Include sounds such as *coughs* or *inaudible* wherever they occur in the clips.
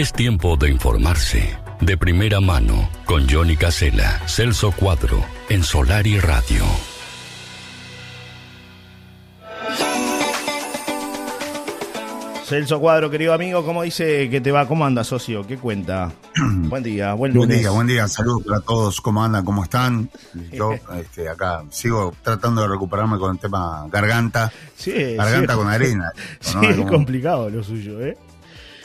Es tiempo de informarse. De primera mano, con Johnny Casella, Celso Cuadro, en Solar y Radio. Celso Cuadro, querido amigo, ¿cómo dice que te va? ¿Cómo anda, socio? ¿Qué cuenta? *clears throat* buen día, buen lunes. Buen día, buen día. Saludos para todos. ¿Cómo andan? ¿Cómo están? *laughs* Yo este, acá sigo tratando de recuperarme con el tema garganta. Sí, garganta sí. con arena. *laughs* Sí, es complicado lo suyo, ¿eh?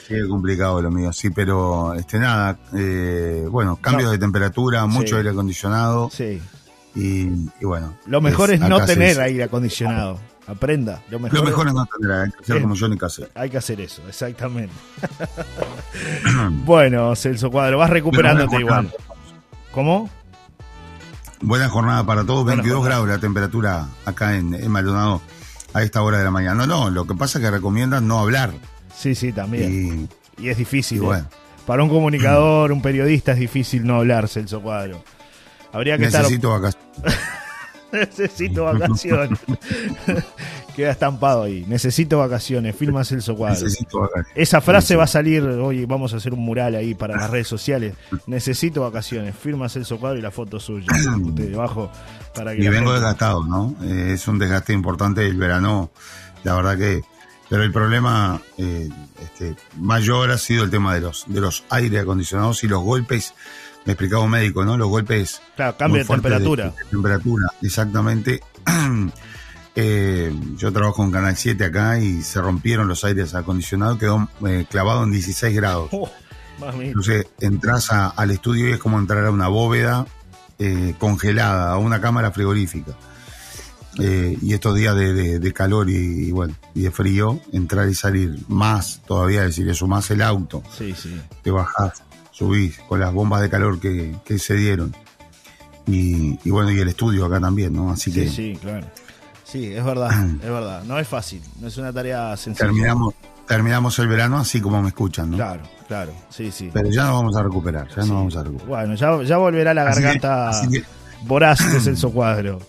Sí, es complicado lo mío, sí, pero este nada, eh, bueno, cambios No. de temperatura, mucho Sí. aire acondicionado Sí. y, y bueno. Lo mejor es, no tener aire acondicionado. Aprenda. Lo mejor, Lo mejor es no tener, que Es- como Johnny Casella. Hay que hacer eso, exactamente. *clears throat* bueno, Celso Cuadro, vas recuperándote igual. ¿Cómo? Buena jornada para todos, Buena 22 jornada. grados la temperatura acá en, en Maldonado a esta hora de la mañana. No, no, lo que pasa es que recomiendan no hablar. Sí, sí, también. Y, Y es difícil. y ¿eh? Para un comunicador, un periodista es difícil no hablar, Celso Cuadro. Habría que necesito vacaciones. estar. Necesito vacaciones. *laughs* *laughs* Queda estampado ahí. Necesito vacaciones. Firma Celso Cuadro. Necesito vacaciones. Esa frase va a salir hoy. Vamos a hacer un mural ahí para las redes sociales. Necesito vacaciones. Firma Celso Cuadro y la foto suya. *clears throat* Usted debajo. Para que Y vengo gente- desgastado, ¿no? Eh, es un desgaste importante el verano, la verdad que. Pero el problema eh, este, mayor ha sido el tema de los, de los aire acondicionados y los golpes. Me explicaba un médico, ¿no? Los golpes. Claro, cambio de temperatura. de temperatura, exactamente. *clears throat* Eh, yo trabajo en Canal 7 acá y se rompieron los aires acondicionados, quedó eh, clavado en 16 grados. Oh. Entonces entras a- al estudio y es como entrar a una bóveda eh, congelada, a una cámara frigorífica. Eh, y estos días de, de- de calor y, y bueno, y de frío, entrar y salir más todavía, es decir, eso más el auto, Sí, sí. te bajás, subís con las bombas de calor que, que se dieron. Y, y bueno, y el estudio acá también, ¿no? Así Sí, que sí, claro. Sí, es verdad, *clears throat* es verdad. No es fácil, no es una tarea sencilla. terminamos, terminamos el verano así como me escuchan, ¿no? Claro, claro, sí, sí. Pero ya nos vamos a recuperar, ya Sí. nos vamos a recuperar. Bueno, ya, ya volverá la Así que- garganta así que voraz de Celso Cuadro.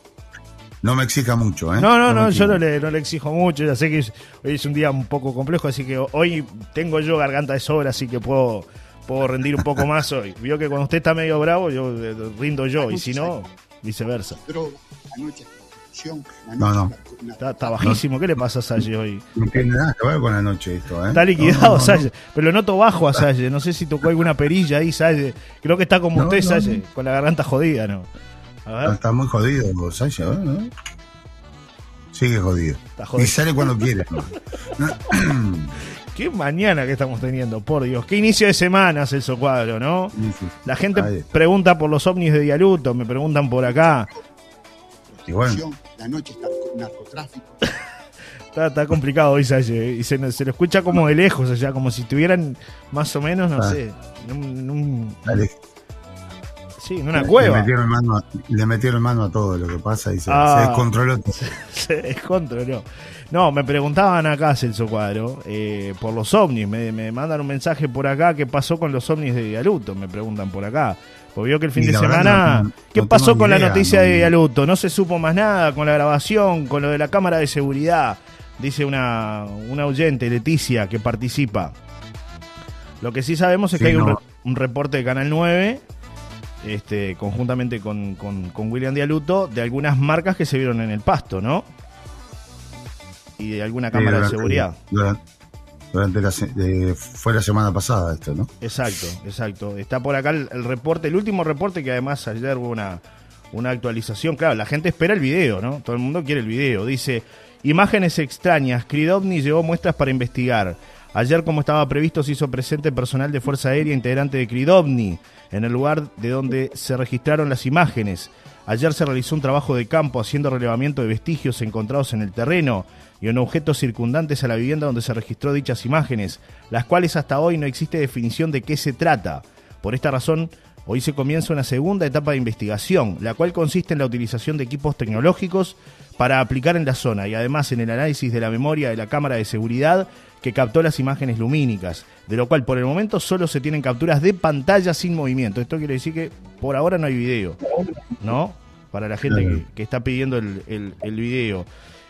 No me exija mucho, ¿eh? No, no, no, yo no le, no le exijo mucho, ya sé que es- hoy es un día un poco complejo, así que hoy tengo yo garganta de sobra, así que puedo, puedo rendir un poco más hoy. Vio que cuando usted está medio bravo, yo eh, rindo yo, y si no, viceversa. droga, anoche prostitución, No, no. anoche Está, está bajísimo, ¿qué le pasa a Salle hoy? No tiene nada que ver con la noche esto, ¿eh? Está liquidado no, Salle, pero lo noto bajo a Salle, no sé si tocó alguna perilla ahí Salle, creo que está como usted Salle, con la garganta jodida, ¿no? A no, ver, Está muy jodido, Sasha, ¿eh? ¿no? Sigue jodido. Está jodido. Y sale cuando quiere. *laughs* *clears throat* qué mañana que estamos teniendo, por Dios, qué inicio de semana Celso Cuadro, ¿no? La gente pregunta por los ovnis de Dialuto, me preguntan por acá. Y bueno, la noche es narco- narcotráfico. *laughs* Está, está complicado hoy, Salle, y se, se lo escucha como de lejos allá, como si estuvieran más o menos, no Ah. sé, en, un- en un- dale. Sí, en una Le cueva. metieron, mano a, le metieron mano a todo lo que pasa y se, Ah. *laughs* se descontroló. todo. se descontroló. No, me preguntaban acá, Celso Cuadro, eh, por los ovnis. Me, me mandan un mensaje por acá. ¿Qué pasó con los ovnis de Dialuto? Me preguntan por acá. Porque vio que el fin de semana. no- no ¿Qué pasó con la noticia no- de Dialuto? No se supo más nada con la grabación, con lo de la cámara de seguridad. Dice una, una oyente, Leticia, que participa. Lo que sí sabemos es Sí, que hay un, re- un reporte de Canal 9, este, conjuntamente con, con, con William Dialuto, de algunas marcas que se vieron en el pasto, ¿no? Y de alguna cámara de seguridad. Durante, durante la, fue la semana pasada esto, ¿no? Exacto, exacto. Está por acá el, el reporte, el último reporte que además ayer hubo una, una actualización. Claro, la gente espera el video, ¿no? Todo el mundo quiere el video. Dice, imágenes extrañas, Cridovni llevó muestras para investigar. Ayer, como estaba previsto, se hizo presente personal de Fuerza Aérea integrante de Cridovni en el lugar de donde se registraron las imágenes. Ayer se realizó un trabajo de campo haciendo relevamiento de vestigios encontrados en el terreno y en objetos circundantes a la vivienda donde se registró dichas imágenes, las cuales hasta hoy no existe definición de qué se trata. Por esta razón, hoy se comienza una segunda etapa de investigación, la cual consiste en la utilización de equipos tecnológicos para aplicar en la zona y además en el análisis de la memoria de la cámara de seguridad que captó las imágenes lumínicas, de lo cual por el momento solo se tienen capturas de pantalla sin movimiento. Esto quiere decir que por ahora no hay video, ¿no? Para la gente que, que está pidiendo el, el- el video.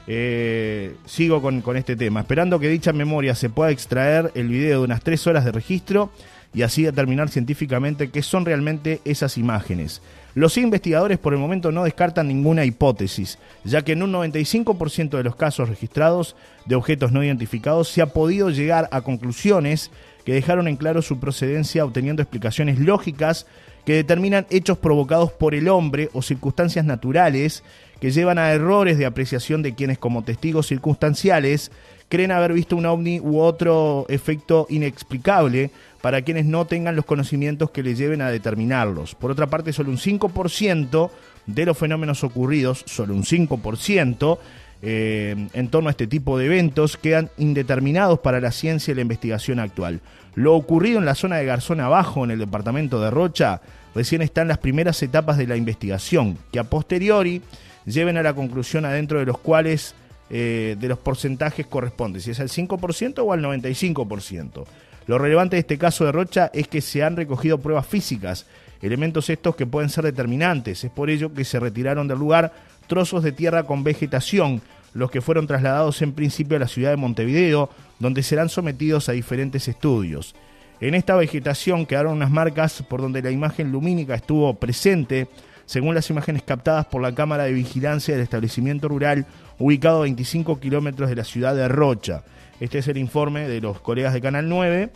Eh, sigo con, con este tema, esperando que dicha memoria se pueda extraer el video de unas tres horas de registro y así determinar científicamente qué son realmente esas imágenes. Los investigadores por el momento no descartan ninguna hipótesis, ya que en un 95% de los casos registrados de objetos no identificados se ha podido llegar a conclusiones que dejaron en claro su procedencia obteniendo explicaciones lógicas que determinan hechos provocados por el hombre o circunstancias naturales que llevan a errores de apreciación de quienes como testigos circunstanciales creen haber visto un ovni u otro efecto inexplicable para quienes no tengan los conocimientos que les lleven a determinarlos. Por otra parte, solo un 5% de los fenómenos ocurridos, solo un 5%, eh, en torno a este tipo de eventos quedan indeterminados para la ciencia y la investigación actual. Lo ocurrido en la zona de Garzón Abajo, en el departamento de Rocha, recién está en las primeras etapas de la investigación, que a posteriori lleven a la conclusión adentro de los cuales eh, de los porcentajes corresponde, si es al 5% o al 95%. Lo relevante de este caso de Rocha es que se han recogido pruebas físicas, elementos estos que pueden ser determinantes. Es por ello que se retiraron del lugar trozos de tierra con vegetación, los que fueron trasladados en principio a la ciudad de Montevideo, donde serán sometidos a diferentes estudios. En esta vegetación quedaron unas marcas por donde la imagen lumínica estuvo presente, según las imágenes captadas por la Cámara de Vigilancia del establecimiento rural ubicado a 25 kilómetros de la ciudad de Rocha. Este es el informe de los colegas de Canal 9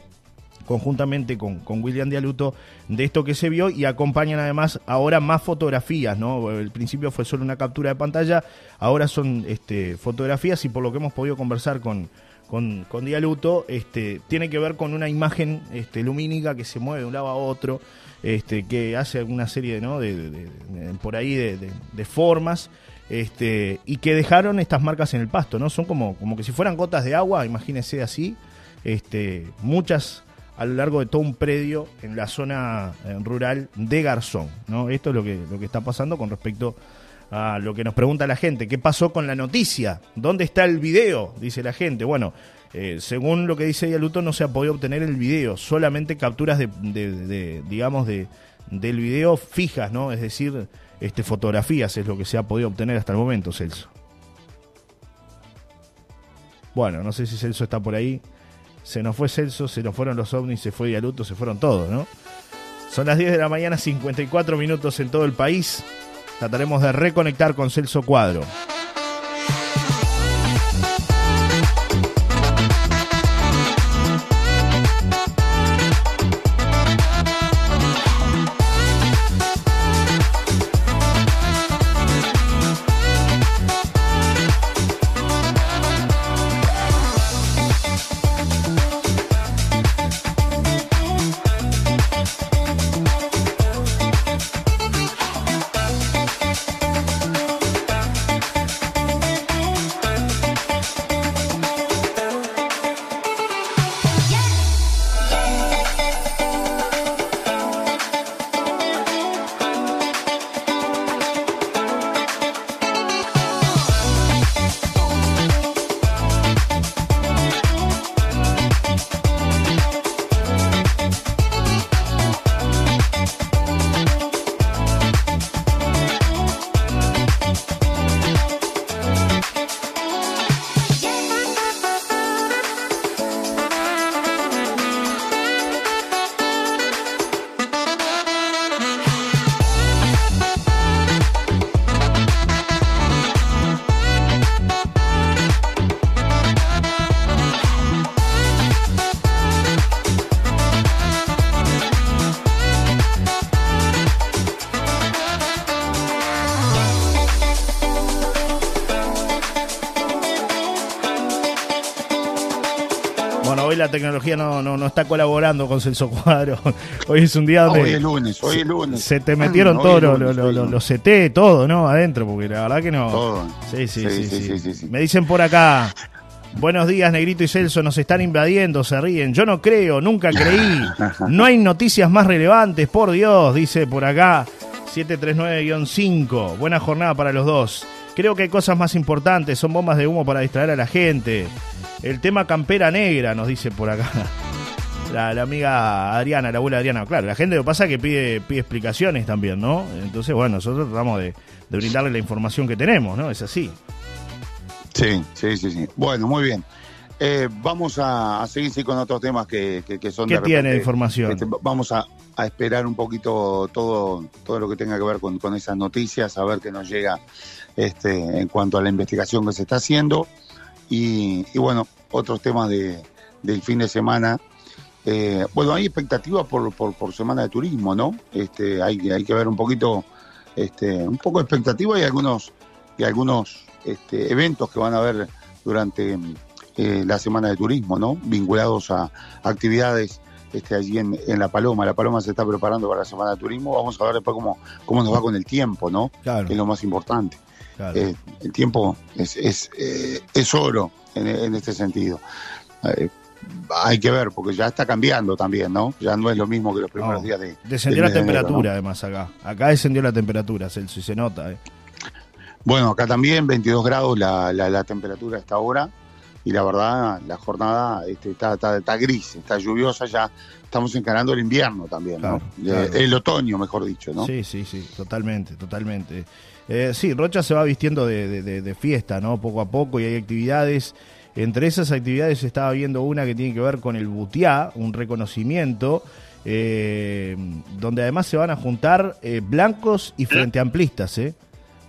conjuntamente con, con William Dialuto de esto que se vio y acompañan además ahora más fotografías, ¿no? El principio fue solo una captura de pantalla, ahora son este, fotografías y por lo que hemos podido conversar con, con, con Dialuto, este, tiene que ver con una imagen este, lumínica que se mueve de un lado a otro, este, que hace alguna serie ¿no? de, por ahí de, formas. Este, y que dejaron estas marcas en el pasto, ¿no? Son como, como que si fueran gotas de agua, imagínese así, este, muchas a lo largo de todo un predio en la zona eh, rural de Garzón, ¿no? Esto es lo que, lo que está pasando con respecto a lo que nos pregunta la gente, ¿qué pasó con la noticia? ¿Dónde está el video? Dice la gente. Bueno, eh, según lo que dice Dialuto, no se ha podido obtener el video, solamente capturas de, digamos, de, del video fijas, ¿no? Es decir, este, fotografías es lo que se ha podido obtener hasta el momento, Celso. Bueno, no sé si Celso está por ahí. Se nos fue Celso, se nos fueron los ovnis, se fue Dialuto, se fueron todos, ¿no? Son las 10 de la mañana, 54 minutos en todo el país. Trataremos de reconectar con Celso Cuadro. La tecnología no, no, no está colaborando con Celso Cuadro. *laughs* Hoy es un día donde. Hoy es lunes, hoy es lunes. Se te metieron todos los CT, todo, ¿no? Adentro, porque la verdad que no. Todo. Sí sí sí, sí, sí, Me dicen por acá. Buenos días, Negrito y Celso, nos están invadiendo, se ríen. Yo no creo, nunca creí. *laughs* No hay noticias más relevantes, por Dios, dice por acá 739-5. Buena jornada para los dos. Creo que hay cosas más importantes, son bombas de humo para distraer a la gente. El tema campera negra, nos dice por acá. *laughs* La, amiga Adriana, la abuela Adriana. Claro, la gente lo pasa que pide, pide explicaciones también, ¿no? Entonces, bueno, nosotros tratamos de, brindarle la información que tenemos, ¿no? Es así. Sí, sí, sí, sí. Bueno, muy bien. Eh, vamos a, a seguir sí, con otros temas que, que, que son ¿Qué de tiene de información? este, vamos a, a esperar un poquito todo, todo lo que tenga que ver con, con esas noticias, a ver qué nos llega este, en cuanto a la investigación que se está haciendo. Y, y bueno, otros temas de, del fin de semana. Eh, bueno, hay expectativas por, por, por semana de turismo, ¿no? Este, hay, que- hay que ver un poquito, este, un poco de expectativa y algunos, y algunos este, eventos que van a haber durante eh, la semana de turismo, ¿no? Vinculados a actividades este, allí en, en La Paloma. La Paloma se está preparando para la semana de turismo. Vamos a ver después cómo, cómo nos va con el tiempo, ¿no? Claro, Que es lo más importante. Claro. Eh, el tiempo es, es, eh, es oro en, en este sentido. Eh, hay que ver, porque ya está cambiando también, ¿no? Ya no es lo mismo que los primeros No. días de. Descendió la enero, temperatura, ¿no? además, acá. Acá descendió la temperatura, Celso, y se nota. ¿eh? Bueno, acá también 22 grados la, la, la temperatura a esta hora y la verdad la jornada este, está, está, está gris, está lluviosa ya. Estamos encarando el invierno también, ¿no? Claro. El otoño, mejor dicho, ¿no? Sí, sí, sí, totalmente, totalmente. Eh, sí, Rocha se va vistiendo de, fiesta, ¿no? Poco a poco y hay actividades. Entre esas actividades estaba viendo una que tiene que ver con el Butiá, un reconocimiento, eh, donde además se van a juntar eh, blancos y frente amplistas, ¿eh?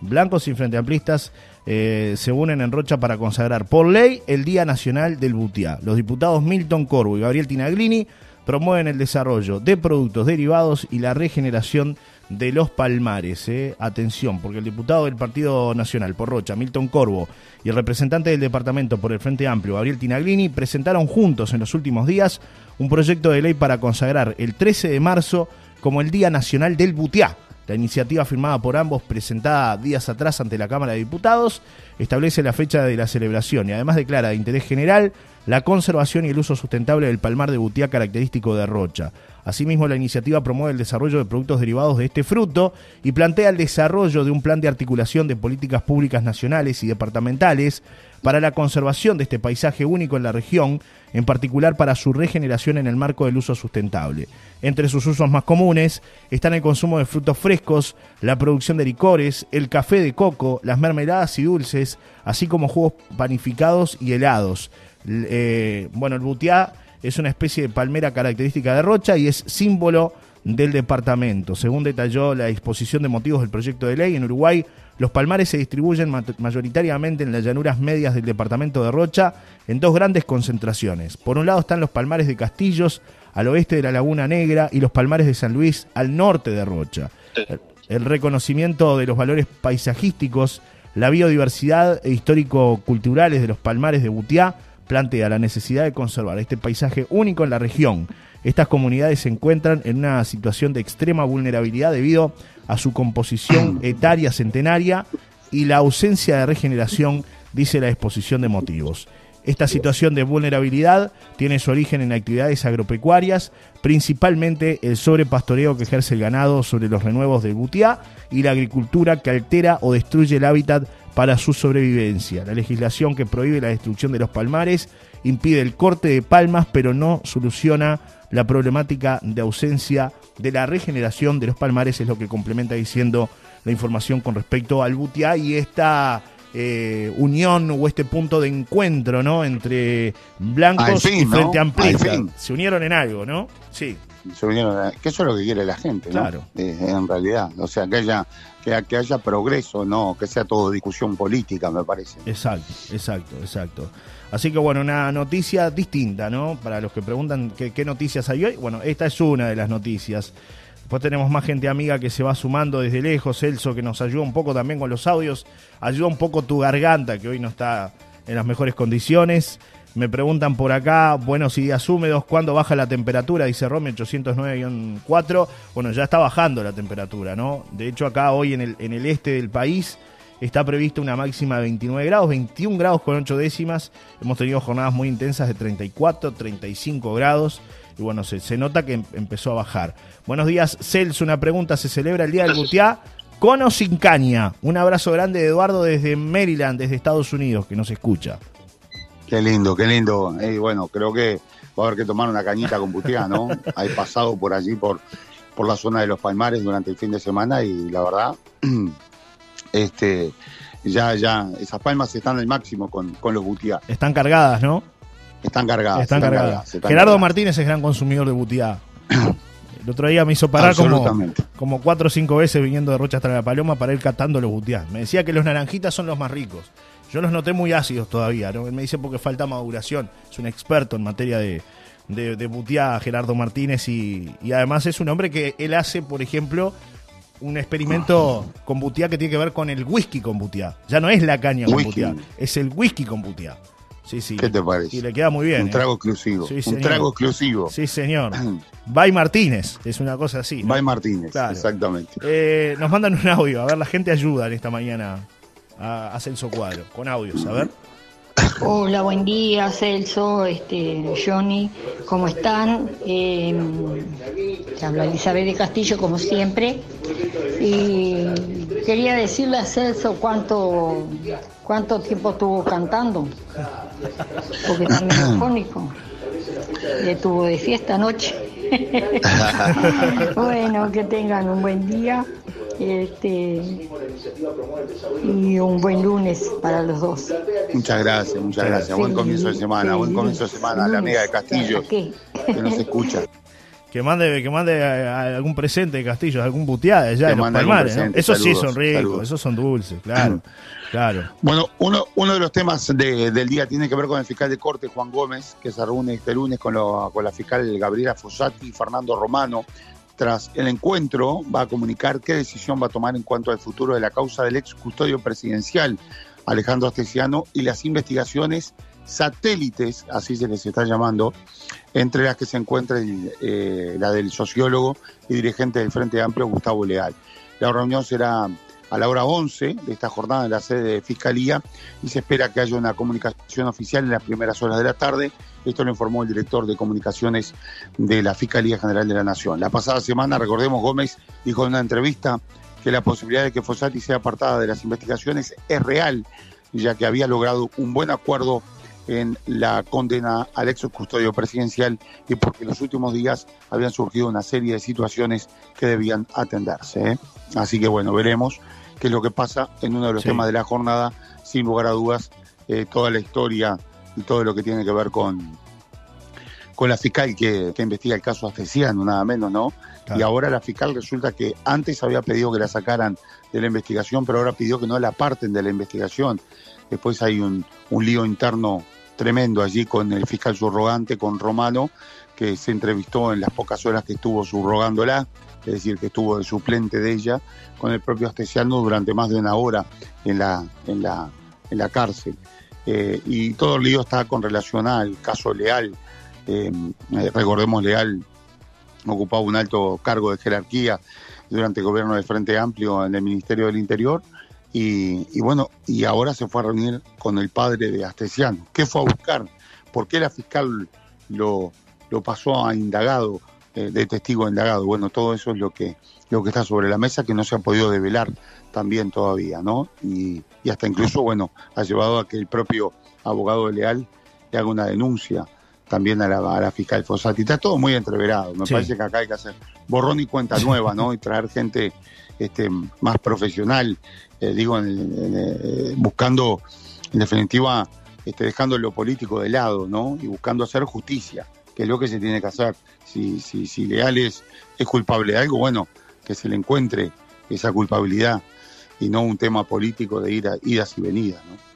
Blancos y frente amplistas eh, se unen en Rocha para consagrar por ley el Día Nacional del Butiá. Los diputados Milton Corvo y Gabriel Tinaglini promueven el desarrollo de productos derivados y la regeneración de los palmares. ¿eh? Atención, porque el diputado del Partido Nacional por Rocha, Milton Corvo, y el representante del departamento por el Frente Amplio, Gabriel Tinaglini, presentaron juntos en los últimos días un proyecto de ley para consagrar el 13 de marzo como el Día Nacional del Butiá. La iniciativa firmada por ambos, presentada días atrás ante la Cámara de Diputados, establece la fecha de la celebración y además declara de interés general la conservación y el uso sustentable del palmar de butiá característico de Rocha. Asimismo, la iniciativa promueve el desarrollo de productos derivados de este fruto y plantea el desarrollo de un plan de articulación de políticas públicas nacionales y departamentales para la conservación de este paisaje único en la región, en particular para su regeneración en el marco del uso sustentable. Entre sus usos más comunes están el consumo de frutos frescos, la producción de licores, el café de coco, las mermeladas y dulces, así como jugos panificados y helados. Eh, bueno, el butiá es una especie de palmera característica de Rocha y es símbolo del departamento. Según detalló la exposición de motivos del proyecto de ley, en Uruguay los palmares se distribuyen ma- mayoritariamente en las llanuras medias del departamento de Rocha en dos grandes concentraciones. Por un lado están los palmares de Castillos, al oeste de la Laguna Negra, y los palmares de San Luis, al norte de Rocha. El- El reconocimiento de los valores paisajísticos, la biodiversidad e histórico-culturales de los palmares de Butiá plantea la necesidad de conservar este paisaje único en la región. Estas comunidades se encuentran en una situación de extrema vulnerabilidad debido a su composición *clears throat* etaria centenaria y la ausencia de regeneración, dice la exposición de motivos. Esta situación de vulnerabilidad tiene su origen en actividades agropecuarias, principalmente el sobrepastoreo que ejerce el ganado sobre los renuevos del Butiá y la agricultura que altera o destruye el hábitat para su sobrevivencia. La legislación que prohíbe la destrucción de los palmares impide el corte de palmas, pero no soluciona la problemática de ausencia de la regeneración de los palmares, es lo que complementa diciendo la información con respecto al Butiá y esta eh, unión o este punto de encuentro, ¿no? Entre blancos Al fin, y ¿no? frente Al amplista. Se unieron en algo, ¿no? Sí, Se vinieron a- que eso es lo que quiere la gente, ¿no? Claro. Eh, en realidad. O sea, que haya, que, que haya progreso, no que sea todo discusión política, me parece. exacto, exacto, exacto. Así que bueno, una noticia distinta, ¿no? Para los que preguntan qué, noticias hay hoy, bueno, esta es una de las noticias. Después tenemos más gente amiga que se va sumando desde lejos, Celso, que nos ayuda un poco también con los audios, ayuda un poco tu garganta, que hoy no está en las mejores condiciones. Me preguntan por acá, buenos y días húmedos, ¿cuándo baja la temperatura? Dice Rome 809-4. Bueno, ya está bajando la temperatura, ¿no? De hecho, acá hoy en el este del país está prevista una máxima de 29 grados, 21 grados con 8 décimas. Hemos tenido jornadas muy intensas de 34, 35 grados. Y bueno, se, se nota que em- empezó a bajar. Buenos días, Celso. Una pregunta: ¿se celebra el Día del Butiá con o sin caña? Un abrazo grande de Eduardo desde Maryland, desde Estados Unidos, que nos escucha. Qué lindo, qué lindo. Eh, bueno, creo que va a haber que tomar una cañita con Butiá, ¿no? *laughs* Hay pasado por allí, por, por la zona de los Palmares durante el fin de semana y la verdad, *clears throat* este, ya, ya, esas palmas están al máximo con, con los butiá. Están cargadas, ¿no? Están cargadas. Están, cargadas. Gerardo Martínez es gran consumidor de butiá. *coughs* El otro día me hizo parar como, como cuatro o cinco veces viniendo de Rocha hasta la Paloma para ir catando los butiá. Me decía que los naranjitas son los más ricos. Yo los noté muy ácidos todavía. ¿no? Él me dice porque falta maduración. Es un experto en materia de, de, de butiá, Gerardo Martínez, y, y además es un hombre que él hace, por ejemplo, un experimento con butiá que tiene que ver con el whisky con butiá. Ya no es la caña con Whisky. butiá, es el whisky con butiá. Sí, sí. ¿Qué te parece? Y le queda muy bien. Un ¿eh? trago exclusivo. Sí, un trago exclusivo. Sí, señor. *clears throat* Bay Martínez, es una cosa así. ¿no? Bay Martínez, Claro. exactamente. Eh, nos mandan un audio, a ver, la gente ayuda en esta mañana a, a Celso Cuadro, con audios, a ver. Hola, buen día, Celso, este, Johnny, ¿cómo están? Eh, te habla Elizabeth de Castillo, como siempre. Y quería decirle a Celso cuánto, cuánto tiempo estuvo cantando, porque también es *coughs* fónico. Le tuvo de fiesta anoche. *laughs* bueno, que tengan un buen día este, y un buen lunes para los dos. Muchas gracias, muchas gracias. Buen comienzo de semana, buen comienzo de semana. La amiga de Castillo ¿Qué? que nos escucha. Que mande, que mande a- a algún presente de Castillo, algún buteada allá Que de los Esos sí son ricos, saludos. esos son dulces, claro. *clears throat* claro. Bueno, uno, uno de los temas de- del día tiene que ver con el fiscal de corte, Juan Gómez, que se reúne este lunes con, lo- con la fiscal Gabriela Fossati y Fernando Romano. Tras el encuentro, va a comunicar qué decisión va a tomar en cuanto al futuro de la causa del ex custodio presidencial, Alejandro Astesiano, y las investigaciones satélites, así se les está llamando, entre las que se encuentra eh, la del sociólogo y dirigente del Frente Amplio, Gustavo Leal. La reunión será a la hora 11 de esta jornada en la sede de Fiscalía y se espera que haya una comunicación oficial en las primeras horas de la tarde. Esto lo informó el director de comunicaciones de la Fiscalía General de la Nación. La pasada semana, recordemos, Gómez dijo en una entrevista que la posibilidad de que Fossati sea apartada de las investigaciones es real, ya que había logrado un buen acuerdo en la condena al ex custodio presidencial y porque en los últimos días habían surgido una serie de situaciones que debían atenderse. ¿eh? Así que bueno, veremos qué es lo que pasa en uno de los Sí. temas de la jornada, sin lugar a dudas, eh, toda la historia todo lo que tiene que ver con, con la fiscal que, que investiga el caso Astesiano, nada menos, ¿no? Claro. Y ahora la fiscal resulta que antes había pedido que la sacaran de la investigación, pero ahora pidió que no la aparten de la investigación. Después hay un, un lío interno tremendo allí con el fiscal subrogante, con Romano, que se entrevistó en las pocas horas que estuvo subrogándola, es decir, que estuvo de suplente de ella, con el propio Astesiano durante más de una hora en la, en la, en la cárcel. Eh, y todo el lío está con relación al caso Leal. Eh, eh, recordemos, Leal ocupaba un alto cargo de jerarquía durante el gobierno del Frente Amplio en el Ministerio del Interior. Y, bueno, y ahora se fue a reunir con el padre de Astesiano. ¿Qué fue a buscar? ¿Por qué la fiscal lo, lo pasó a indagado, eh, de testigo a indagado? Bueno, todo eso es lo que, lo que está sobre la mesa, que no se ha podido develar también todavía, ¿no? Y, y hasta incluso, bueno, ha llevado a que el propio abogado de Leal le haga una denuncia también a la, a la fiscal Fossati. Está todo muy entreverado. Me Sí. parece que acá hay que hacer borrón y cuenta *laughs* nueva, ¿no? Y traer gente este, más profesional, eh, digo, en- en- eh, buscando, en definitiva, este, dejando lo político de lado, ¿no? Y buscando hacer justicia, que es lo que se tiene que hacer. Si, si, si Leal es, es culpable de algo, bueno, que se le encuentre esa culpabilidad y no un tema político de ida- idas y venidas, ¿no?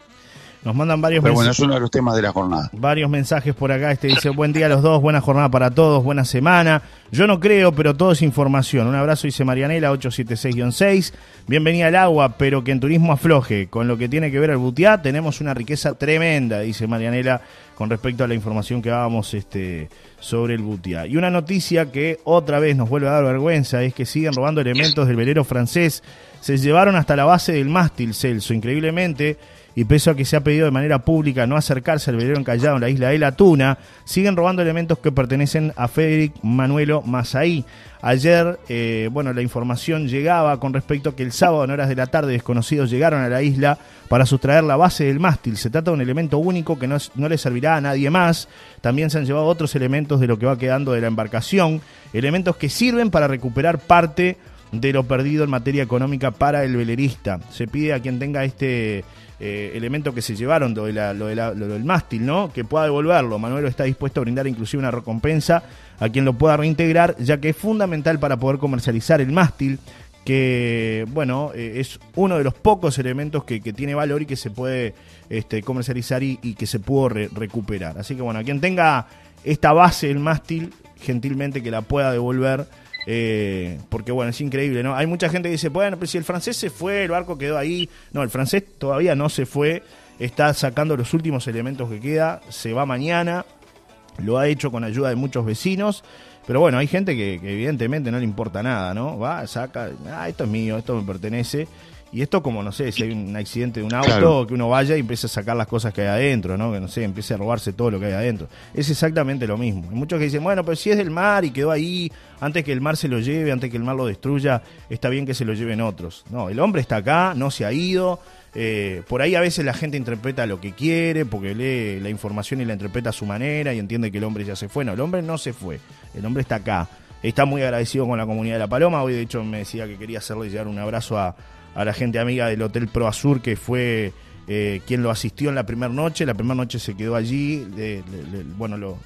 Nos mandan varios Pero bueno, mensajes. es uno de los temas de la jornada. Varios mensajes por acá. Este dice: Buen día a los dos, buena jornada para todos, buena semana. Yo no creo, pero todo es información. Un abrazo, dice Marianela, 876-6. Bienvenida al agua, pero que en turismo afloje. Con lo que tiene que ver el Butiá, tenemos una riqueza tremenda, dice Marianela, con respecto a la información que dábamos este, sobre el Butiá. Y una noticia que otra vez nos vuelve a dar vergüenza es que siguen robando elementos del velero francés. Se llevaron hasta la base del mástil, Celso, increíblemente y pese a que se ha pedido de manera pública no acercarse al velero encallado en la isla de la Tuna, siguen robando elementos que pertenecen a Federic Manuelo Mazaí. Ayer, eh, bueno, la información llegaba con respecto a que el sábado en horas de la tarde desconocidos llegaron a la isla para sustraer la base del mástil. Se trata de un elemento único que no, no le servirá a nadie más. También se han llevado otros elementos de lo que va quedando de la embarcación, elementos que sirven para recuperar parte de lo perdido en materia económica para el velerista. Se pide a quien tenga este eh, elemento que se llevaron, lo, de lo del mástil, ¿no? Que pueda devolverlo. Manuel está dispuesto a brindar inclusive una recompensa a quien lo pueda reintegrar, ya que es fundamental para poder comercializar el mástil, que, bueno, eh, es uno de los pocos elementos que, tiene valor y que se puede este, comercializar y, que se pudo re- recuperar. Así que, bueno, a quien tenga esta base, el mástil, gentilmente que la pueda devolver. Eh, porque bueno, es increíble, ¿no? Hay mucha gente que dice, bueno, pero si el francés se fue, el barco quedó ahí. No, el francés todavía no se fue, está sacando los últimos elementos que queda, se va mañana, lo ha hecho con ayuda de muchos vecinos. Pero bueno, hay gente que, que evidentemente no le importa nada, ¿no? Va, saca, ah, esto es mío, esto me pertenece. Y esto como, no sé, si hay un accidente de un auto, Claro. que uno vaya y empiece a sacar las cosas que hay adentro, ¿no? Que no sé, empiece a robarse todo lo que hay adentro. Es exactamente lo mismo. Hay muchos que dicen, bueno, pero si es del mar y quedó ahí, antes que el mar se lo lleve, antes que el mar lo destruya, está bien que se lo lleven otros. No, el hombre está acá, no se ha ido. eh, por ahí a veces la gente interpreta lo que quiere, porque lee la información y la interpreta a su manera y entiende que el hombre ya se fue. No, el hombre no se fue. El hombre está acá. Está muy agradecido con la comunidad de La Paloma. Hoy, de hecho, me decía que quería hacerle llegar un abrazo a, a la gente amiga del Hotel Pro Azur, que fue eh, quien lo asistió en la primera noche. La primera noche se quedó allí. bueno, lo,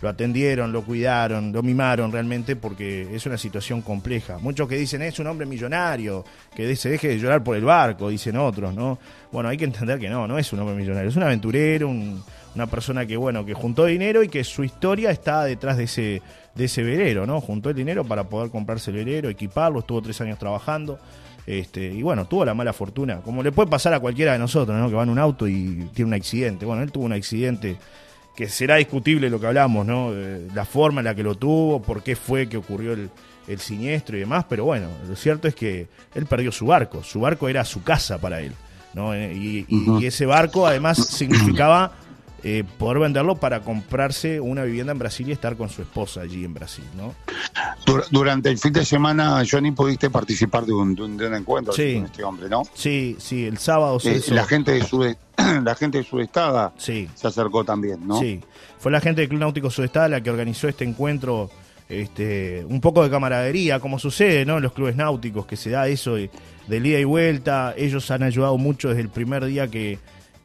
lo atendieron, lo cuidaron, lo mimaron realmente porque es una situación compleja. Muchos que dicen es un hombre millonario, que se deje de llorar por el barco, dicen otros, ¿no? Bueno, hay que entender que no, no es un hombre millonario, es un aventurero, un- una persona que, bueno, que juntó dinero y que su historia está detrás de ese, de ese velero, ¿no? Juntó el dinero para poder comprarse el velero, equiparlo, estuvo tres años trabajando. Este, y bueno, tuvo la mala fortuna, como le puede pasar a cualquiera de nosotros, ¿no? Que va en un auto y tiene un accidente. Bueno, él tuvo un accidente que será discutible lo que hablamos, ¿no? Eh, La forma en la que lo tuvo, por qué fue que ocurrió el, el siniestro y demás, pero bueno, lo cierto es que él perdió su barco, su barco era su casa para él, ¿no? Eh, Y, y- y ese barco además significaba eh, poder venderlo para comprarse una vivienda en Brasil y estar con su esposa allí en Brasil, ¿no? Dur- Durante el fin de semana, Johnny, pudiste participar de un, de un, de un encuentro Sí. con este hombre, ¿no? Sí, sí, el sábado Eh, Celso- la gente de Sud *clears throat* la gente de Sudestada Sí. se acercó también, ¿no? Sí, fue la gente del Club Náutico Sudestada la que organizó este encuentro, este, un poco de camaradería, como sucede ¿no? en los clubes náuticos, que se da eso de, de ida y vuelta. Ellos han ayudado mucho desde el primer día que,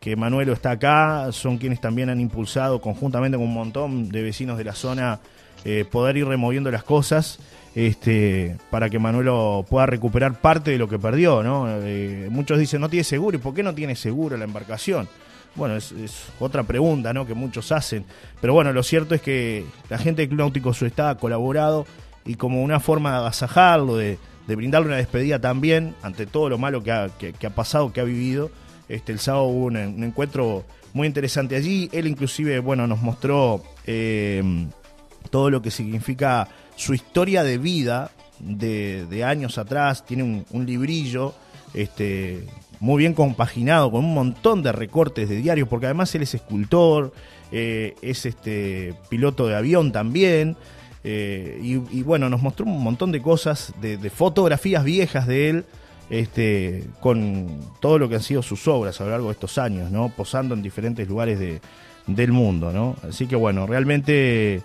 que Manuelo está acá, son quienes también han impulsado conjuntamente con un montón de vecinos de la zona eh, poder ir removiendo las cosas este, para que Manuelo pueda recuperar parte de lo que perdió. ¿no? Eh, muchos dicen, no tiene seguro, ¿y por qué no tiene seguro la embarcación? Bueno, es, otra pregunta ¿no? que muchos hacen. Pero bueno, lo cierto es que la gente del Club Náutico Sudestada ha colaborado y como una forma de agasajarlo, de, de brindarle una despedida también ante todo lo malo que ha, que ha pasado, que ha vivido, este, el sábado hubo un, encuentro muy interesante allí. Él inclusive, bueno, nos mostró eh, todo lo que significa su historia de vida de, de años atrás. Tiene un, librillo este, muy bien compaginado con un montón de recortes de diarios, porque además él es escultor, eh, es este piloto de avión también. eh, y, bueno, nos mostró un montón de cosas, de fotografías viejas de él, este, con todo lo que han sido sus obras a lo largo de estos años. Posando en diferentes lugares de, del mundo. Así que bueno, realmente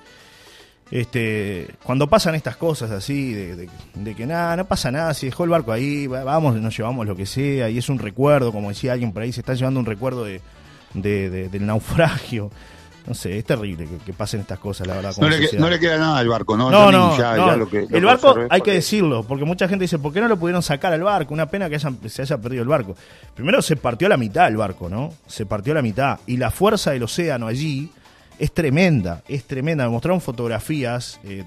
este, cuando pasan estas cosas así, de, que nada, no pasa nada, si dejó el barco ahí, va- vamos, nos llevamos lo que sea, y es un recuerdo, como decía alguien por ahí, se está llevando un recuerdo de- del naufragio. No sé, es terrible que, que pasen estas cosas, la verdad. No le, que- sociedad. no le queda nada al barco, ¿no? No, no, Ya- no. ya lo que- lo el barco hay que decirlo, porque mucha gente dice, ¿por qué no lo pudieron sacar al barco? Una pena que hayan- se haya perdido el barco. Primero se partió la mitad el barco, ¿no? Se partió la mitad. Y la fuerza del océano allí es tremenda, es tremenda. Me mostraron fotografías, eh,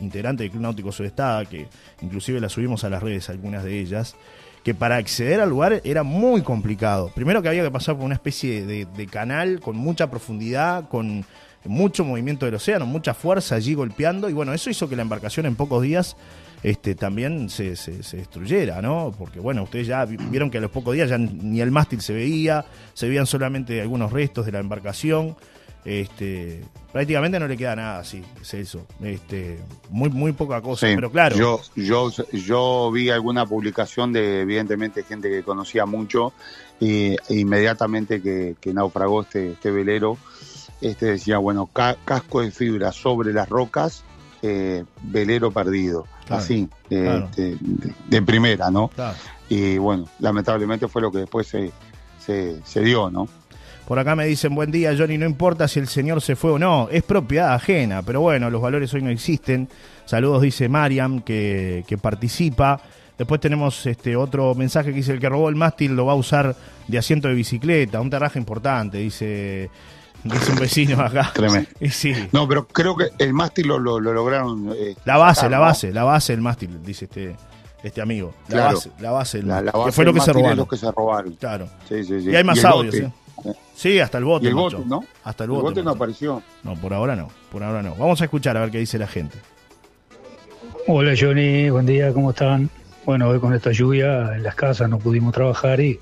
integrantes del Club Náutico Sudestada, que inclusive las subimos a las redes, algunas de ellas, que para acceder al lugar era muy complicado. Primero que había que pasar por una especie de, canal con mucha profundidad, con mucho movimiento del océano, mucha fuerza allí golpeando, y bueno, eso hizo que la embarcación en pocos días este, también se, se- se destruyera, ¿no? Porque bueno, ustedes ya vi- vieron que a los pocos días ya ni el mástil se veía, se veían solamente algunos restos de la embarcación. Este, prácticamente no le queda nada así, es eso. Este, muy, muy poca cosa, Sí, pero claro. Yo, yo, yo vi alguna publicación de, evidentemente, gente que conocía mucho y e inmediatamente que, que naufragó este, este velero, este decía, bueno, ca- casco de fibra sobre las rocas, eh, velero perdido. Claro, así, de, claro. de- de- de primera, ¿no? Claro. Y bueno, lamentablemente fue lo que después se, se, se dio, ¿no? Por acá me dicen, buen día, Johnny, no importa si el señor se fue o no, es propiedad ajena, pero bueno, los valores hoy no existen. Saludos, dice Mariam, que, que participa. Después tenemos este otro mensaje que dice, el que robó el mástil lo va a usar de asiento de bicicleta, un terraje importante, dice, dice un vecino acá. *laughs* Tremendo. Y sí, No, pero creo que el mástil lo, lo, lo lograron. eh, la base, la ¿no? base, la base del mástil, dice este, este amigo. La Claro. base, la base, La, base que fue lo que se es robaron. lo que se robaron. Claro. Sí, sí, sí. Y hay más el audios. ¿eh? Sí, hasta el bote. Y el macho. bote, ¿no? Hasta el El bote. bote no macho. apareció. No, por ahora no, por ahora no. Vamos a escuchar a ver qué dice la gente. Hola Johnny, buen día, ¿cómo están? Bueno, hoy con esta lluvia en las casas no pudimos trabajar y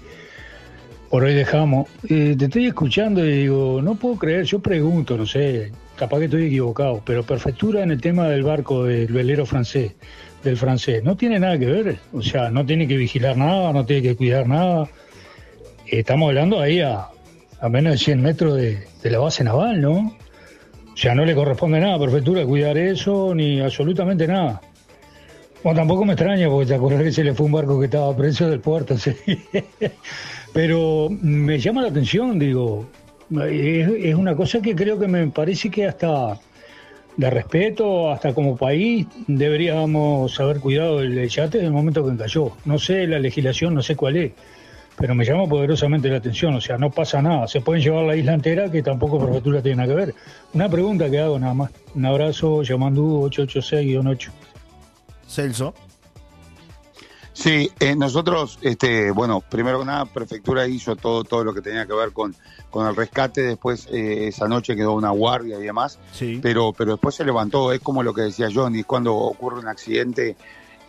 por hoy dejamos. Eh, te estoy escuchando y digo, no puedo creer, yo pregunto, no sé, capaz que estoy equivocado, pero perfectura en el tema del barco del velero francés, del francés, no tiene nada que ver, o sea, no tiene que vigilar nada, no tiene que cuidar nada. Estamos hablando ahí a, a menos de 100 metros de, la base naval, ¿no? Sea, no le corresponde nada a Prefectura cuidar eso ni absolutamente nada. Bueno, tampoco me extraña porque te acordás que se le fue un barco que estaba preso del puerto. *laughs* sí. Pero me llama la atención, digo, es, es una cosa que creo que me parece que hasta de respeto, hasta como país, deberíamos haber cuidado el yate en el momento que cayó. No sé la legislación, no sé cuál es, pero me llama poderosamente la atención. O sea, no pasa nada. Se pueden llevar la isla entera, que tampoco prefectura tiene nada que ver. Una pregunta que hago nada más. Un abrazo, Yamandú 886-8. Celso. Sí, eh, nosotros, este, bueno, primero que nada, prefectura hizo todo, todo lo que tenía que ver con, con el rescate. Después, eh, esa noche quedó una guardia y demás. Sí. pero pero después se levantó, es como lo que decía Johnny, es cuando ocurre un accidente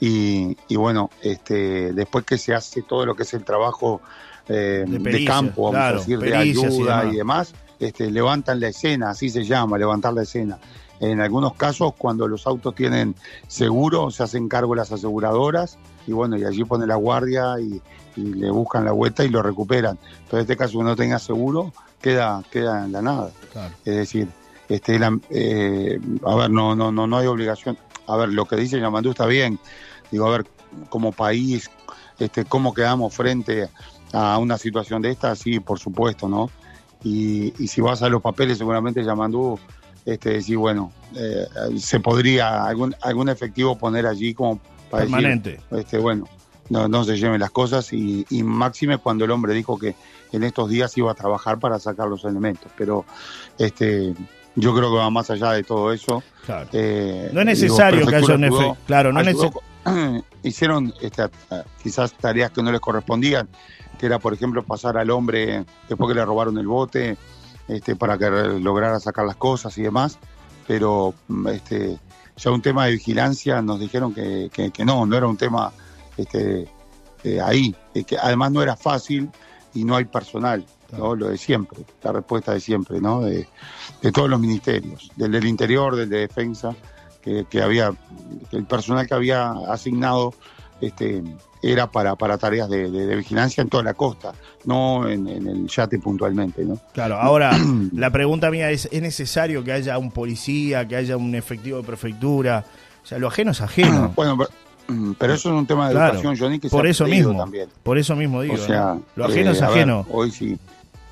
y, y bueno, este después que se hace todo lo que es el trabajo eh, De campo, vamos claro, a decir, de y ayuda y demás, este, levantan la escena, así se llama, levantar la escena. En algunos casos, cuando los autos tienen seguro, se hacen cargo las aseguradoras y bueno, y allí pone la guardia y, y le buscan la vuelta y lo recuperan. Pero en este caso, que no tenga seguro, queda, queda en la nada. Claro. Es decir, este, la- eh, a ver, no, no, no, no hay obligación. A ver, lo que dice Yamandú está bien. Digo, a ver, como país, este, cómo quedamos frente a una situación de esta, sí, por supuesto, ¿no? Y, y si vas a los papeles, seguramente Yamandú, este, decir, bueno, eh, se podría algún, algún efectivo poner allí como para decir, Permanente. este, bueno, no, no se lleven las cosas y, y máxime cuando el hombre dijo que en estos días iba a trabajar para sacar los elementos. Pero este, yo creo que va más allá de todo eso. Claro. Eh, No es digo, necesario que haya un efecto. Claro, no ayudó *clears throat* hicieron este, a- quizás tareas que no les correspondían, que era, por ejemplo, pasar al hombre después que le robaron el bote, este, para que lograra sacar las cosas y demás, pero mm, este, ya un tema de vigilancia nos dijeron que, que- que no, no era un tema este, eh, ahí, que además no era fácil y no hay personal, ¿no? lo de siempre, la respuesta de siempre, ¿no? de, de todos los ministerios, del del interior, del de defensa, que, que había, que el personal que había asignado este, era para, para tareas de, de- de vigilancia en toda la costa, no en, en el yate puntualmente, ¿no? Claro, ahora *clears throat* la pregunta mía es, ¿es necesario que haya un policía, que haya un efectivo de prefectura? O sea, lo ajeno es ajeno. *clears throat* Bueno, pero, *clears throat* pero eso es un tema de Claro, educación, Johnny, que por se eso mismo. también. Por eso mismo digo. o sea, ¿no? Lo ajeno eh, es ver, ajeno. hoy sí,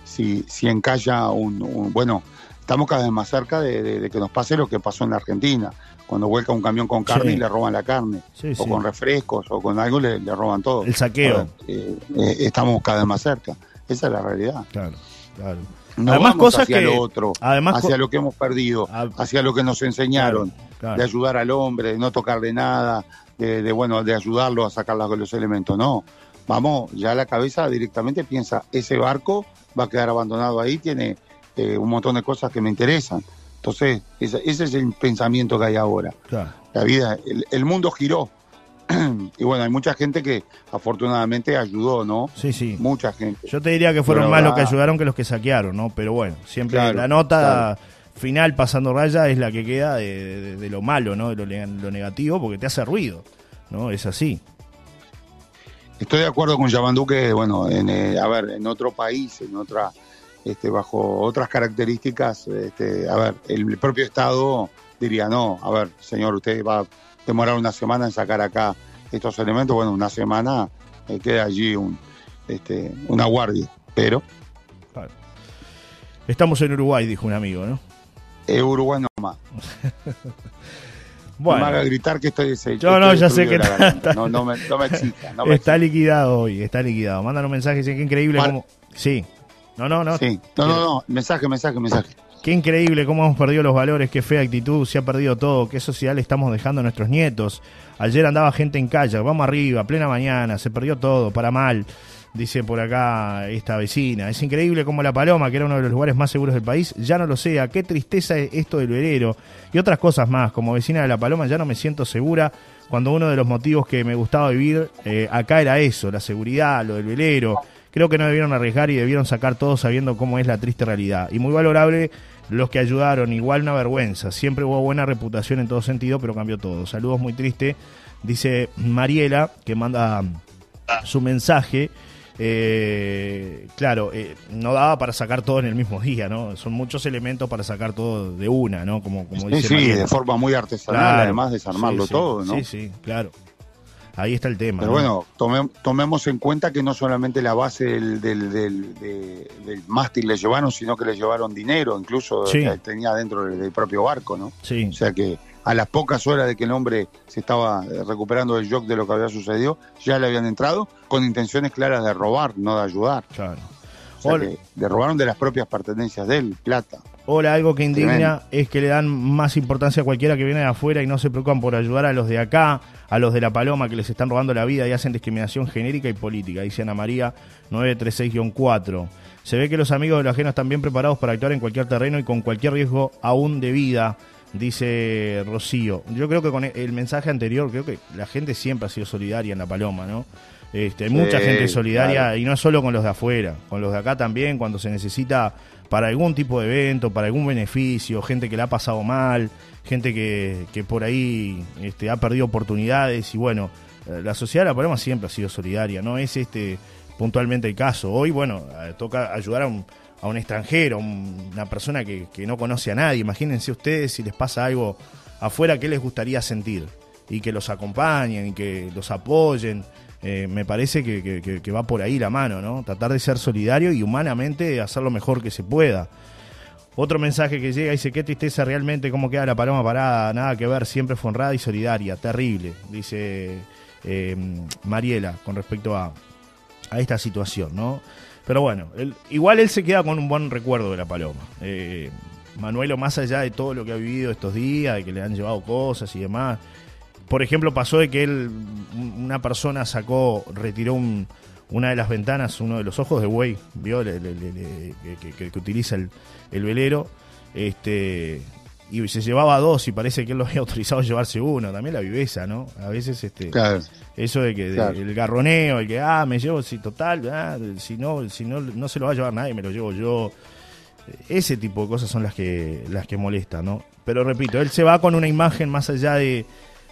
si, si encalla un, un- Bueno, estamos cada vez más cerca de, de- de que nos pase lo que pasó en la Argentina, cuando vuelca un camión con carne Sí. y le roban la carne, Sí, o sí. con refrescos, o con algo le, le roban todo. El saqueo. Eh, eh, estamos cada vez más cerca. Esa es la realidad. Claro, claro. No Además, vamos cosas hacia que- lo otro, además, hacia lo que hemos perdido, Ah, hacia lo que nos enseñaron claro. de ayudar al hombre, de no tocarle nada, de, de, bueno, de ayudarlo a sacar los, los elementos. No, vamos, ya la cabeza directamente piensa, ese barco va a quedar abandonado ahí, tiene eh, un montón de cosas que me interesan. Entonces, ese, ese es el pensamiento que hay ahora. Claro. La vida, el, el mundo giró. *clears throat* y bueno, hay mucha gente que afortunadamente ayudó, ¿no? Sí, sí. Mucha gente. Yo te diría que fueron Pero más los que ayudaron que los que saquearon, ¿no? Pero bueno, siempre Claro, la nota claro. final pasando raya es la que queda de, de- de lo malo, ¿no? De lo negativo, porque te hace ruido, ¿no? Es así. Estoy de acuerdo con Yamandú que, bueno, en, eh, a ver, en otro país, en otra, este, bajo otras características, este, a ver, el propio Estado diría, no, a ver, señor, usted va demorar una semana en sacar acá estos elementos, bueno, una semana eh, queda allí un, este, una guardia, pero Estamos en Uruguay, dijo un amigo, ¿no? es Uruguay nomás. *laughs* No me haga Bueno, gritar que estoy deshecho. Yo no, ya sé que está-. No, no me, no me *laughs* no me está liquidado hoy, está liquidado. Mandan un mensaje, dicen que increíble cómo... Sí. No, no, no. Sí. No, no, no, mensaje, mensaje, mensaje. Qué increíble cómo hemos perdido los valores, qué fea actitud, se ha perdido todo, qué sociedad le estamos dejando a nuestros nietos. Ayer andaba gente en calle, vamos arriba, plena mañana, se perdió todo, para mal, dice por acá esta vecina. Es increíble cómo La Paloma, que era uno de los lugares más seguros del país, ya no lo sea. Qué tristeza es esto del velero y otras cosas más. Como vecina de La Paloma ya no me siento segura cuando uno de los motivos que me gustaba vivir eh, acá era eso, la seguridad, lo del velero. Creo que no debieron arriesgar y debieron sacar todo sabiendo cómo es la triste realidad. Y muy valorable los que ayudaron, igual una vergüenza. Siempre hubo buena reputación en todo sentido, pero cambió todo. Saludos muy triste, dice Mariela, que manda su mensaje. Eh, claro, eh, no daba para sacar todo en el mismo día, ¿no? Son muchos elementos para sacar todo de una, ¿no? Como, como Sí, dice sí, Mariela. de forma muy artesanal, Claro. además desarmarlo Sí, todo, ¿no? Sí, sí, claro. Ahí está el tema. Pero ¿no? bueno, tome- tomemos en cuenta que no solamente la base del, del, del, de- del mástil le llevaron, sino que le llevaron dinero, incluso Sí. que tenía dentro del, propio barco, ¿no? Sí. O sea que a las pocas horas de que el hombre se estaba eh, recuperando del shock de lo que había sucedido, ya le habían entrado con intenciones claras de robar, no de ayudar. Claro. O sea que le robaron de las propias pertenencias de él, plata. Ahora, algo que indigna Tremendo. es que le dan más importancia a cualquiera que viene de afuera y no se preocupan por ayudar a los de acá, a los de La Paloma que les están robando la vida y hacen discriminación genérica y política, dice Ana María 936-4. Se ve que los amigos de los ajenos están bien preparados para actuar en cualquier terreno y con cualquier riesgo aún de vida, dice Rocío. Yo creo que con el mensaje anterior, creo que la gente siempre ha sido solidaria en La Paloma, ¿no? Este, Sí, mucha gente solidaria claro. y no solo con los de afuera, con los de acá también, cuando se necesita para algún tipo de evento, para algún beneficio, gente que la ha pasado mal, gente que, que por ahí este, ha perdido oportunidades y bueno, eh, la sociedad de La Paloma siempre ha sido solidaria, no es este puntualmente el caso. Hoy, bueno, eh, toca ayudar a un, a un extranjero, a un- una persona que, que no conoce a nadie. Imagínense ustedes si les pasa algo afuera, ¿qué les gustaría sentir? Y que los acompañen y que los apoyen. Eh, me parece que, va por ahí la mano, ¿no? Tratar de ser solidario y humanamente hacer lo mejor que se pueda. Otro mensaje que llega dice, qué tristeza realmente, cómo queda la paloma parada, nada que ver, siempre fue honrada y solidaria, terrible, dice eh, Mariela con respecto a, esta situación, ¿no? Pero bueno, igual él se queda con un buen recuerdo de la paloma. Eh, Manuelo, más allá de todo lo que ha vivido estos días, de que le han llevado cosas y demás, por ejemplo, pasó de que él, una persona sacó, retiró un- una de las ventanas, uno de los ojos de buey, vio Le- le- le- le- que, que- que utiliza el, el velero, este y se llevaba dos y parece que él lo había *laughs* autorizado a llevarse uno, también la viveza, ¿no? A veces este Claro. eso de que de- el garroneo, el que ah, me llevo si total, ah, si no si no no se lo va a llevar nadie, me lo llevo yo. Ese tipo de cosas son las que las que molestan, ¿no? Pero repito, él se va con una imagen más allá de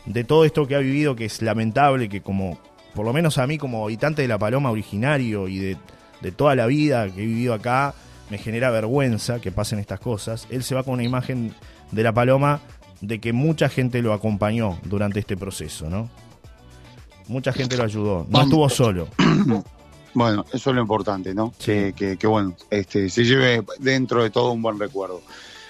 de todo esto que ha vivido que es lamentable que como por lo menos a mí como habitante de La Paloma originario y de, de toda la vida que he vivido acá, me genera vergüenza que pasen estas cosas. Él se va con una imagen de La Paloma de que mucha gente lo acompañó durante este proceso, ¿no? Mucha gente lo ayudó, no estuvo solo. *clears throat* Bueno, eso es lo importante, ¿no? Sí. Que, que- que, bueno, este, se lleve dentro de todo un buen recuerdo.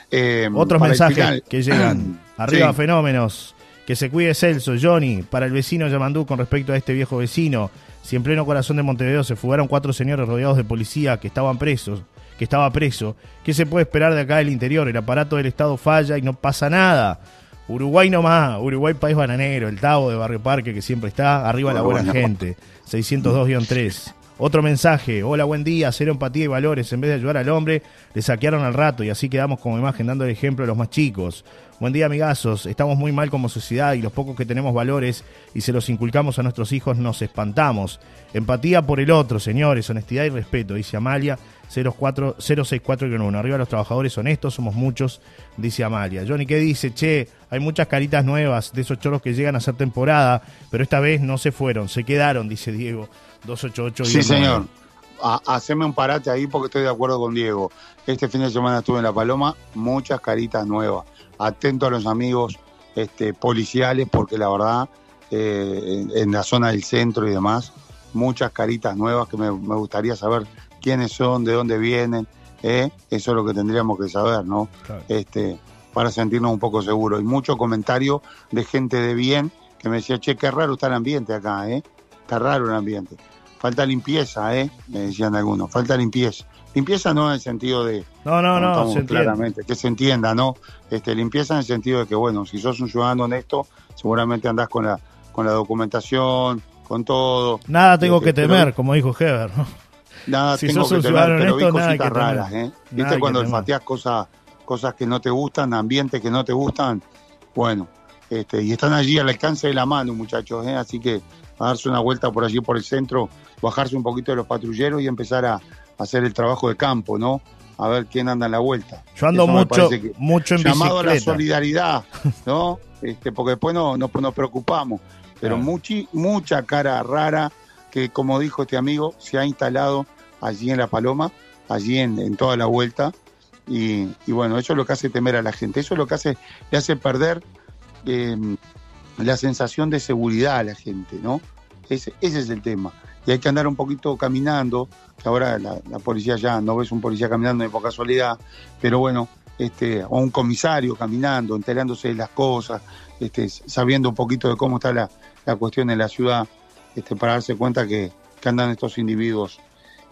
Eh, Otros mensajes final- que llegan. *clears throat* Arriba Sí. fenómenos. Que se cuide Celso, Johnny, para el vecino Yamandú con respecto a este viejo vecino. Si en pleno corazón de Montevideo se fugaron cuatro señores rodeados de policía que estaban presos, que estaba preso, ¿qué se puede esperar de acá del interior? El aparato del Estado falla y no pasa nada. Uruguay nomás, Uruguay país bananero, el Tavo de Barrio Parque que siempre está, arriba la buena gente. 602-3. Otro mensaje, hola, buen día, cero empatía y valores. En vez de ayudar al hombre, le saquearon al rato y así quedamos como imagen dando el ejemplo a los más chicos. Buen día, amigazos. Estamos muy mal como sociedad y los pocos que tenemos valores y se los inculcamos a nuestros hijos nos espantamos. Empatía por el otro, señores, honestidad y respeto, dice Amalia 04 064-1. Arriba los trabajadores honestos, somos muchos, dice Amalia. Johnny, ¿qué dice? Che, hay muchas caritas nuevas de esos choros que llegan a ser temporada, pero esta vez no se fueron, se quedaron, dice Diego 288. Sí, señor. Ha- Haceme un parate ahí porque estoy de acuerdo con Diego. Este fin de semana estuve en La Paloma, muchas caritas nuevas. Atento a los amigos este, policiales, porque la verdad, eh, en, en la zona del centro y demás, muchas caritas nuevas que me, me gustaría saber quiénes son, de dónde vienen, ¿eh? eso es lo que tendríamos que saber, ¿no? Claro. Este, para sentirnos un poco seguros. Y mucho comentario de gente de bien que me decía, che, qué raro está el ambiente acá, ¿eh? Está raro el ambiente. Falta limpieza, ¿eh? Me decían algunos, falta limpieza. Limpieza no en el sentido de, No, no, no, se claramente, que se entienda, ¿no? Este, limpieza en el sentido de que, bueno, si sos un ciudadano honesto, seguramente andás con la, con la documentación, con todo. Nada tengo Este, que pero temer, como dijo Heber, ¿no? Nada Si tengo sos que un temer, ciudadano pero vi nada cositas temer. raras, ¿eh? ¿Viste cuando olfateás cosas, cosas que no te gustan, ambientes que no te gustan? Bueno, este, y están allí al alcance de la mano, muchachos, ¿eh? Así que a darse una vuelta por allí, por el centro, bajarse un poquito de los patrulleros y empezar a, a hacer el trabajo de campo, ¿no? A ver quién anda en la vuelta. Yo ando Eso mucho, parece que- mucho en llamado a la solidaridad, ¿no? *laughs* Este, porque después no, no- nos preocupamos. Pero muchi- mucha cara rara que, como dijo este amigo, se ha instalado allí en La Paloma, allí en, en toda la vuelta. Y, y bueno, eso es lo que hace temer a la gente. Eso es lo que hace, le hace perder eh, la sensación de seguridad a la gente, ¿no? Ese, ese es el tema. Y hay que andar un poquito caminando, que ahora la, la policía ya no ves un policía caminando de por casualidad, pero bueno, este, o un comisario caminando, enterándose de las cosas, este, sabiendo un poquito de cómo está la, la cuestión en la ciudad, este, para darse cuenta que, que andan estos individuos,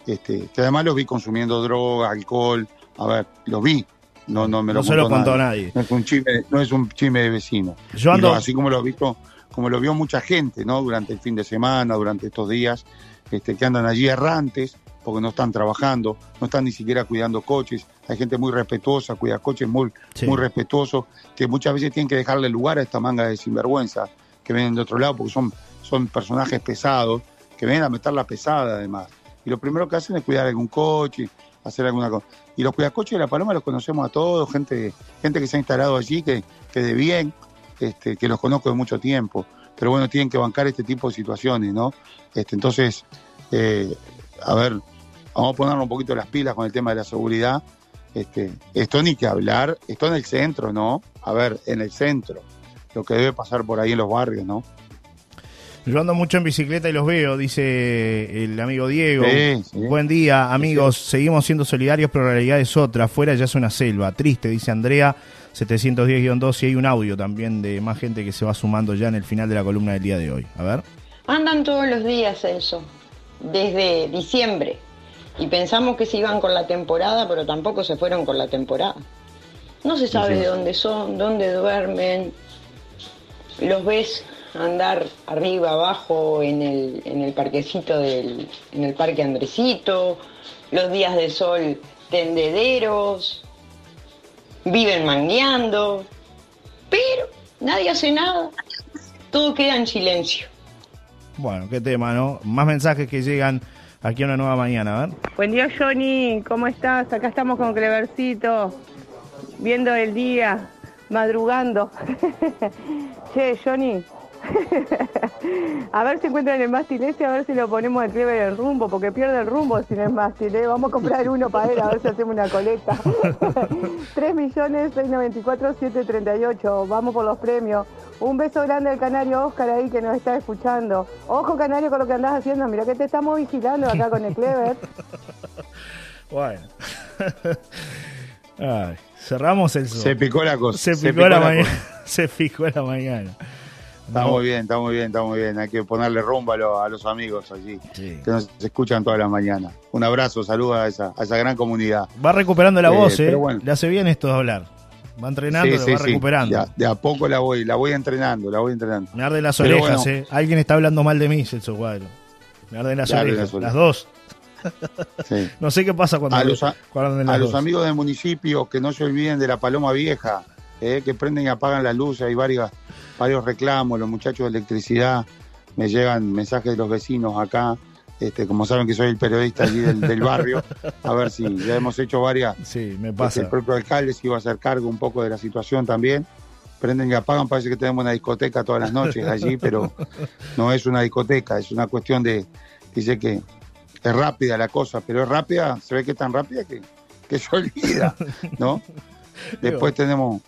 este, que además los vi consumiendo droga, alcohol, a ver, los vi, no, no me lo No se lo contó nadie. nadie. No es un chisme, no es un chisme de vecino. Yo ando, lo- así como lo visto, como lo vio mucha gente, ¿no? Durante el fin de semana, durante estos días, este, que andan allí errantes, porque no están trabajando, no están ni siquiera cuidando coches. Hay gente muy respetuosa, cuida coches muy, Sí. muy respetuosos, que muchas veces tienen que dejarle lugar a esta manga de sinvergüenza que vienen de otro lado, porque son, son personajes pesados, que vienen a meter la pesada además. Y lo primero que hacen es cuidar algún coche, hacer alguna cosa. Y los cuidacoches de La Paloma los conocemos a todos, gente, gente que se ha instalado allí, que, que de bien, este, que los conozco de mucho tiempo. Pero bueno, tienen que bancar este tipo de situaciones, ¿no? Este, entonces, eh, a ver, vamos a ponernos un poquito las pilas con el tema de la seguridad. Este, esto ni que hablar, esto en el centro, ¿no? A ver, en el centro, lo que debe pasar por ahí en los barrios, ¿no? Yo ando mucho en bicicleta y los veo, dice el amigo Diego. Sí, sí. Buen día, amigos. Seguimos siendo solidarios, pero la realidad es otra. Afuera ya es una selva. Triste, dice Andrea. 710-2 y hay un audio también de más gente que se va sumando ya en el final de la columna del día de hoy. A ver. Andan todos los días, Celso, desde diciembre. Y pensamos que se iban con la temporada, pero tampoco se fueron con la temporada. No se sabe de dónde son, dónde duermen. Los ves andar arriba, abajo, en el, en el parquecito del, en el parque Andresito. Los días de sol tendederos. Viven mangueando. Pero nadie hace nada. Todo queda en silencio. Bueno, qué tema, ¿no? Más mensajes que llegan aquí a una nueva mañana. A ver. Buen día, Johnny. ¿Cómo estás? Acá estamos con Clevercito, viendo el día, madrugando. *laughs* che, Johnny. *laughs* a ver si encuentran el mástil ese, a ver si lo ponemos al Clever el rumbo, porque pierde el rumbo sin el mástil. ¿eh? Vamos a comprar *laughs* uno para él, a ver si hacemos una colecta. 3 *laughs* millones 694 738. Vamos por los premios. Un beso grande al canario Oscar ahí que nos está escuchando. Ojo, canario, con lo que andás haciendo. Mira que te estamos vigilando acá con el Clever. Bueno. Ay, cerramos el Se picó la cosa. Se picó, picó la, la mañana. Se picó la mañana. Está No. muy bien, está muy bien, está muy bien. Hay que ponerle rumbo a, lo- a los amigos allí, Sí. que nos escuchan todas las mañanas. Un abrazo, saludos a esa, a esa gran comunidad. Va recuperando la Eh, voz, ¿eh? bueno. Le hace bien esto de hablar. Va entrenando, Sí, va recuperando. De a, de a poco la voy, la voy entrenando, la voy entrenando. Me arden las Pero orejas, bueno. ¿eh? Alguien está hablando mal de mí, Celso Cuadro. Me arden las orejas. las orejas. Las dos. *laughs* No sé qué pasa cuando, A los, a- cuando arden a las los dos. amigos del municipio que no se olviden de la Paloma Vieja, eh, que prenden y apagan las luces, hay varios, varios reclamos, los muchachos de electricidad, me llegan mensajes de los vecinos acá, este, como saben que soy el periodista allí del, del barrio, a ver si ya hemos hecho varias, Sí, me este, el propio alcalde se iba a hacer cargo un poco de la situación también. Prenden y apagan, parece que tenemos una discoteca todas las noches allí, pero no es una discoteca, es una cuestión de, dice que es rápida la cosa, pero es rápida, se ve que es tan rápida que, que se olvida, ¿no? *laughs* Después tenemos,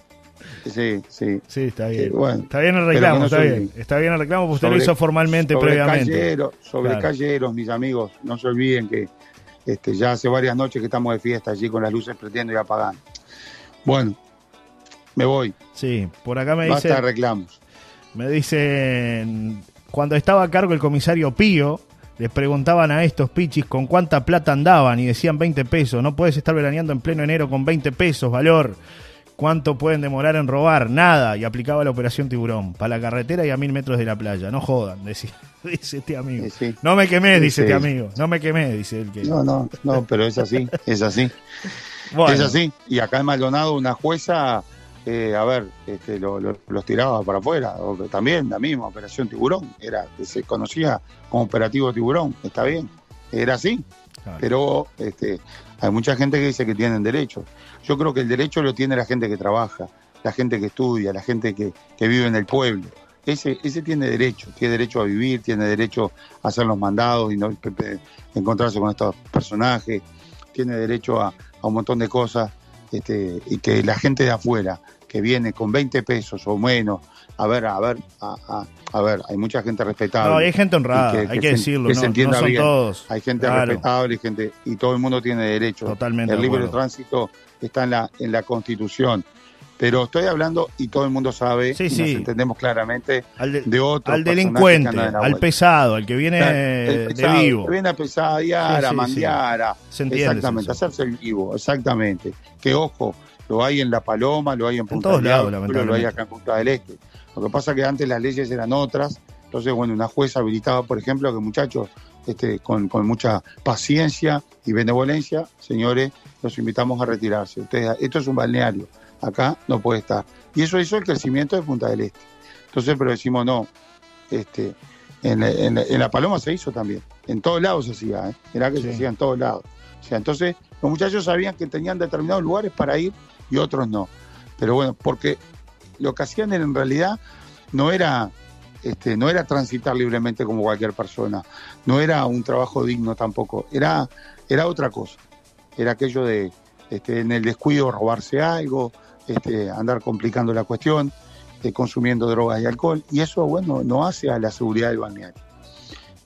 Sí, sí. Sí, está bien. Sí, bueno. está bien el reclamo, no está soy- bien. Está bien el reclamo porque usted lo hizo formalmente sobre previamente. Calleros, sobre Claro. calleros, mis amigos, no se olviden que este, ya hace varias noches que estamos de fiesta allí con las luces prendiendo y apagando. Bueno, me voy. Sí, por acá me Basta dice. de reclamos. Me dicen, cuando estaba a cargo el comisario Pío, les preguntaban a estos pichis con cuánta plata andaban y decían 20 pesos. No puedes estar veraneando en pleno enero con 20 pesos, valor. ¿Cuánto pueden demorar en robar? Nada. Y aplicaba la operación tiburón. Para la carretera y a mil metros de la playa. No jodan, decía, *laughs* dice este amigo. Sí, sí. No me quemé, dice sí. este amigo. No me quemé, dice él que. No, no, no, pero es así, es así. Bueno, Es así. Y acá en Maldonado una jueza, eh, a ver, este, lo- lo- los tiraba para afuera. También la misma operación tiburón. Era, se conocía como operativo tiburón. Está bien. Era así. Claro. Pero este, hay mucha gente que dice que tienen derecho. Yo creo que el derecho lo tiene la gente que trabaja, la gente que estudia, la gente que, vive en el pueblo. Ese, ese tiene derecho, tiene derecho a vivir, tiene derecho a hacer los mandados y no encontrarse con estos personajes, tiene derecho a, a un montón de cosas, este, y que la gente de afuera, que viene con 20 pesos o menos, a ver, a ver, a, a- a ver, hay mucha gente respetable. no, hay gente honrada, que- hay que que se- decirlo. que no, se entienda no son bien. todos. Hay gente Claro. respetable y gente y todo el mundo tiene derecho. Totalmente El de libre acuerdo. tránsito está en la en la Constitución. Pero estoy hablando y todo el mundo sabe Sí, y sí. nos entendemos claramente Al, de- de otros al delincuente, al pesado, al que viene El de pesado, vivo. que Viene a pesadear, Sí, a mandear, a- Se entiende. exactamente, hacerse el vivo, exactamente. Que ojo, lo hay en La Paloma, lo hay en Punta todos del lados, Diablo, lo hay acá en Punta del Este. Lo que pasa es que antes las leyes eran otras, entonces, bueno, una jueza habilitaba, por ejemplo, que muchachos, este, con, con mucha paciencia y benevolencia, señores, los invitamos a retirarse. Ustedes, esto es un balneario, acá no puede estar. Y eso hizo el crecimiento de Punta del Este. Entonces, pero decimos, no, este, en, la- en la- en La Paloma se hizo también. En todos lados se hacía, ¿eh? Mirá que Sí. se hacía en todos lados. O sea, entonces los muchachos sabían que tenían determinados lugares para ir y otros no. Pero bueno, porque lo que hacían en realidad no era, este, no era transitar libremente como cualquier persona, no era un trabajo digno tampoco, era, era otra cosa. Era aquello de este, en el descuido robarse algo, este, andar complicando la cuestión, eh, consumiendo drogas y alcohol, y eso, bueno, no hace a la seguridad del balneario.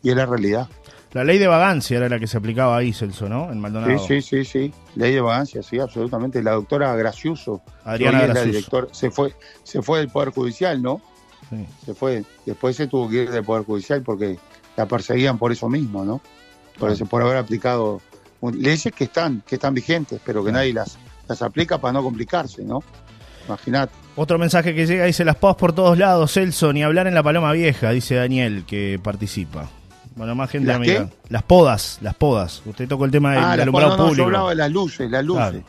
Y es la realidad. La ley de vagancia era la que se aplicaba ahí, Celso, ¿no? En Maldonado. Sí, sí, sí, sí. Ley de vagancia, sí, absolutamente. La doctora Graciuso, Adriana que hoy es la Graciuso. directora, se fue, se fue del Poder Judicial, ¿no? Sí. Se fue. Después se tuvo que ir del Poder Judicial porque la perseguían por eso mismo, ¿no? Por, eso, por haber aplicado un- leyes que están, que están vigentes, pero que nadie las, las aplica para no complicarse, ¿no? Imagínate. Otro mensaje que llega dice las podas por todos lados, Celso, ni hablar en la Paloma Vieja, dice Daniel, que participa. Bueno, más gente ¿Las amiga. qué? Las podas, las podas. Usted tocó el tema del Ah, alumbrado no, no, yo público. hablaba de las luces, las luces. Claro.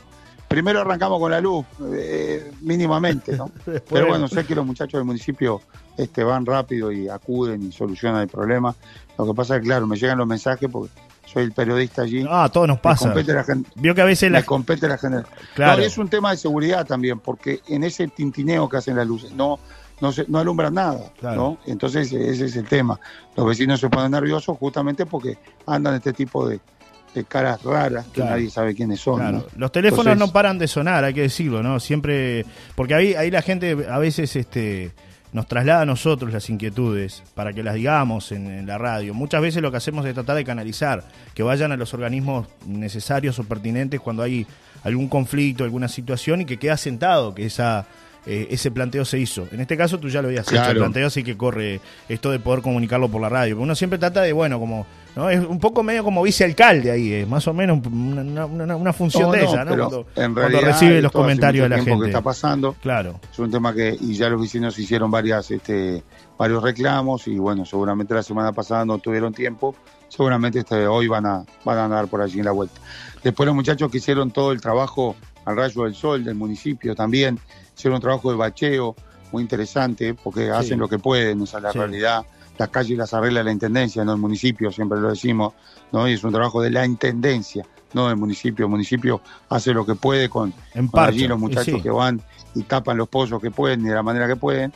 Primero arrancamos con la luz, eh, mínimamente, ¿no? *laughs* Pero bueno, sé que los muchachos del municipio este, van rápido y acuden y solucionan el problema. Lo que pasa es que, claro, me llegan los mensajes porque soy el periodista allí. Ah, todo nos me pasa. compete la Vio que a veces me la... compete la gener- Claro. No, es un tema de seguridad también, porque en ese tintineo que hacen las luces no, no, se, no alumbran nada, Claro. ¿no? Entonces ese es el tema. Los vecinos se ponen nerviosos justamente porque andan este tipo de, de caras raras que Claro. nadie sabe quiénes son. Claro, ¿no? Los teléfonos Entonces- no paran de sonar, hay que decirlo, ¿no? Siempre, porque ahí, ahí la gente a veces este, nos traslada a nosotros las inquietudes para que las digamos en, en la radio. Muchas veces lo que hacemos es tratar de canalizar, que vayan a los organismos necesarios o pertinentes cuando hay algún conflicto, alguna situación y que queda sentado que esa eh, ese planteo se hizo. En este caso tú ya lo habías hecho, el planteo así que corre esto de poder comunicarlo por la radio. Uno siempre trata de, bueno, como, ¿no? Es un poco medio como vicealcalde ahí, es más o menos una, una- una función No, de no, esa, ¿no? Cuando, en cuando realidad recibe los comentarios de la gente. que está pasando. Claro. Es un tema que, y ya los vecinos hicieron varias, este, varios reclamos y bueno, seguramente la semana pasada no tuvieron tiempo, seguramente este, hoy van a, van a andar por allí en la vuelta. Después los muchachos que hicieron todo el trabajo al rayo del sol del municipio también, hicieron un trabajo de bacheo muy interesante porque hacen lo que pueden, esa es la Sí. realidad. Las calles las arregla la intendencia, no el municipio, siempre lo decimos, ¿no? Y es un trabajo de la intendencia, no del municipio. El municipio hace lo que puede con, En con allí los muchachos sí. que van y tapan los pozos que pueden y de la manera que pueden.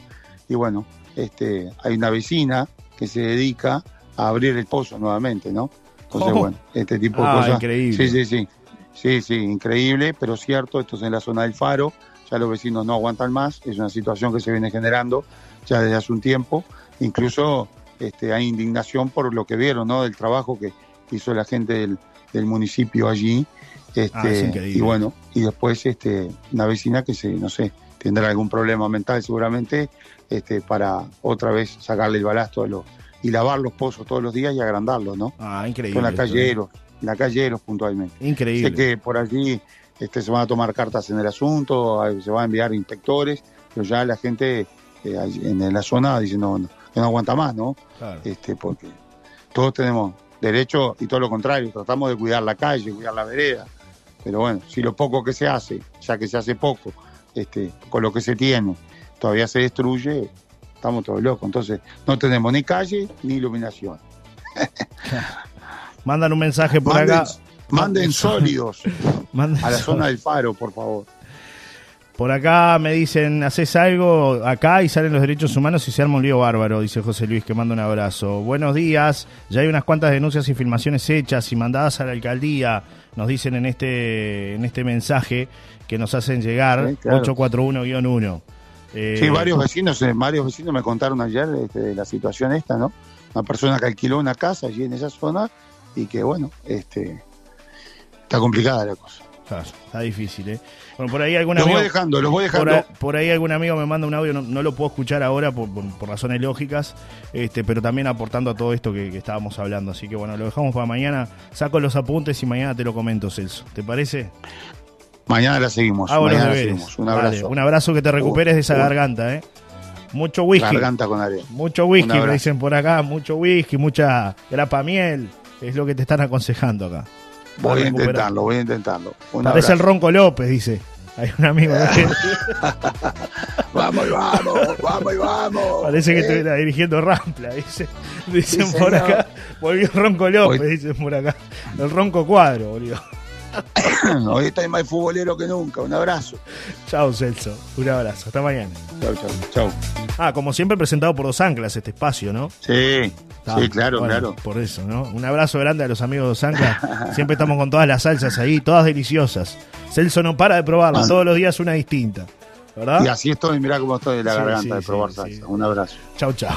Y bueno, este, hay una vecina que se dedica a abrir el pozo nuevamente, ¿no? Entonces, Oh. bueno, este tipo de Ah, cosas. increíble. Sí, sí, sí. Sí, sí, increíble, pero cierto, esto es en la zona del Faro, ya los vecinos no aguantan más, es una situación que se viene generando ya desde hace un tiempo, incluso este, hay indignación por lo que vieron, ¿no? Del trabajo que hizo la gente del, del municipio allí, este, Ah, y bueno, y después este, una vecina que se, no sé, tendrá algún problema mental seguramente, este, para otra vez sacarle el balasto de los, y lavar los pozos todos los días y agrandarlos, ¿no? Ah, increíble. Con la esto, calle ¿eh? Eros, la calle Eros puntualmente. Increíble. Sé que por allí este, se van a tomar cartas en el asunto, se van a enviar inspectores, pero ya la gente eh, en la zona dice no, no, que no aguanta más, ¿no? Claro. Este, porque todos tenemos derecho y todo lo contrario, tratamos de cuidar la calle, cuidar la vereda, pero bueno, si lo poco que se hace, ya que se hace poco, este, con lo que se tiene, todavía se destruye, estamos todos locos, entonces no tenemos ni calle ni iluminación. *laughs* Mandan un mensaje por Manden, acá. Manden sólidos *laughs* a la zona del faro, por favor. Por acá me dicen, haces algo acá y salen los derechos humanos y se arma un lío bárbaro, dice José Luis, que manda un abrazo. Buenos días, ya hay unas cuantas denuncias y filmaciones hechas y mandadas a la alcaldía, nos dicen en este, en este mensaje que nos hacen llegar, Sí, claro. 841-1. Eh, Sí, varios vecinos, eh, varios vecinos me contaron ayer este, de la situación esta, ¿no? Una persona que alquiló una casa allí en esa zona y que, bueno, este, está complicada la cosa. Está difícil, ¿eh? Bueno, por ahí algún Los amigo... voy dejando, los voy Por, dejando. por ahí algún amigo me manda un audio, no, no lo puedo escuchar ahora por, por- por razones lógicas, este, pero también aportando a todo esto que, que estábamos hablando. Así que bueno, lo dejamos para mañana. Saco los apuntes y mañana te lo comento, Celso. ¿Te parece? Mañana la seguimos. Los mañana la seguimos. Un abrazo. un abrazo que te recuperes de esa garganta, ¿eh? Mucho whisky. Garganta con arena. Mucho whisky, me dicen por acá. Mucho whisky, mucha grapa miel. Es lo que te están aconsejando acá. Voy a intentarlo, voy a intentarlo. Un Parece el. Ronco López, dice. Hay un amigo *laughs* que *laughs* Vamos y vamos, vamos y vamos. parece que Eh, estuviera dirigiendo Rampla, dice. Dicen Sí, por señor. acá. Volvió Ronco López, Hoy- dicen por acá. El Ronco Cuadro, boludo. *coughs* Hoy está más futbolero que nunca. Un abrazo. Chao, Celso. Un abrazo. Hasta mañana. Chau, chau, chau. Ah, como siempre presentado por Dos Anclas este espacio, ¿no? Sí, Ah, sí, claro, bueno, claro. Por eso, ¿no? Un abrazo grande a los amigos de Dos Anclas. *laughs* Siempre estamos con todas las salsas ahí, todas deliciosas. Celso no para de probarlas, Ah. todos los días una distinta. ¿Verdad? Y así estoy, mirá cómo estoy de la Sí, garganta sí, de probar salsa. Un abrazo. Chau, chau.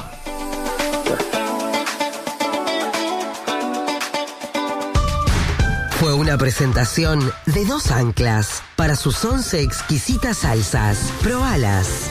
Fue una presentación de dos anclas para sus once exquisitas salsas. Probalas.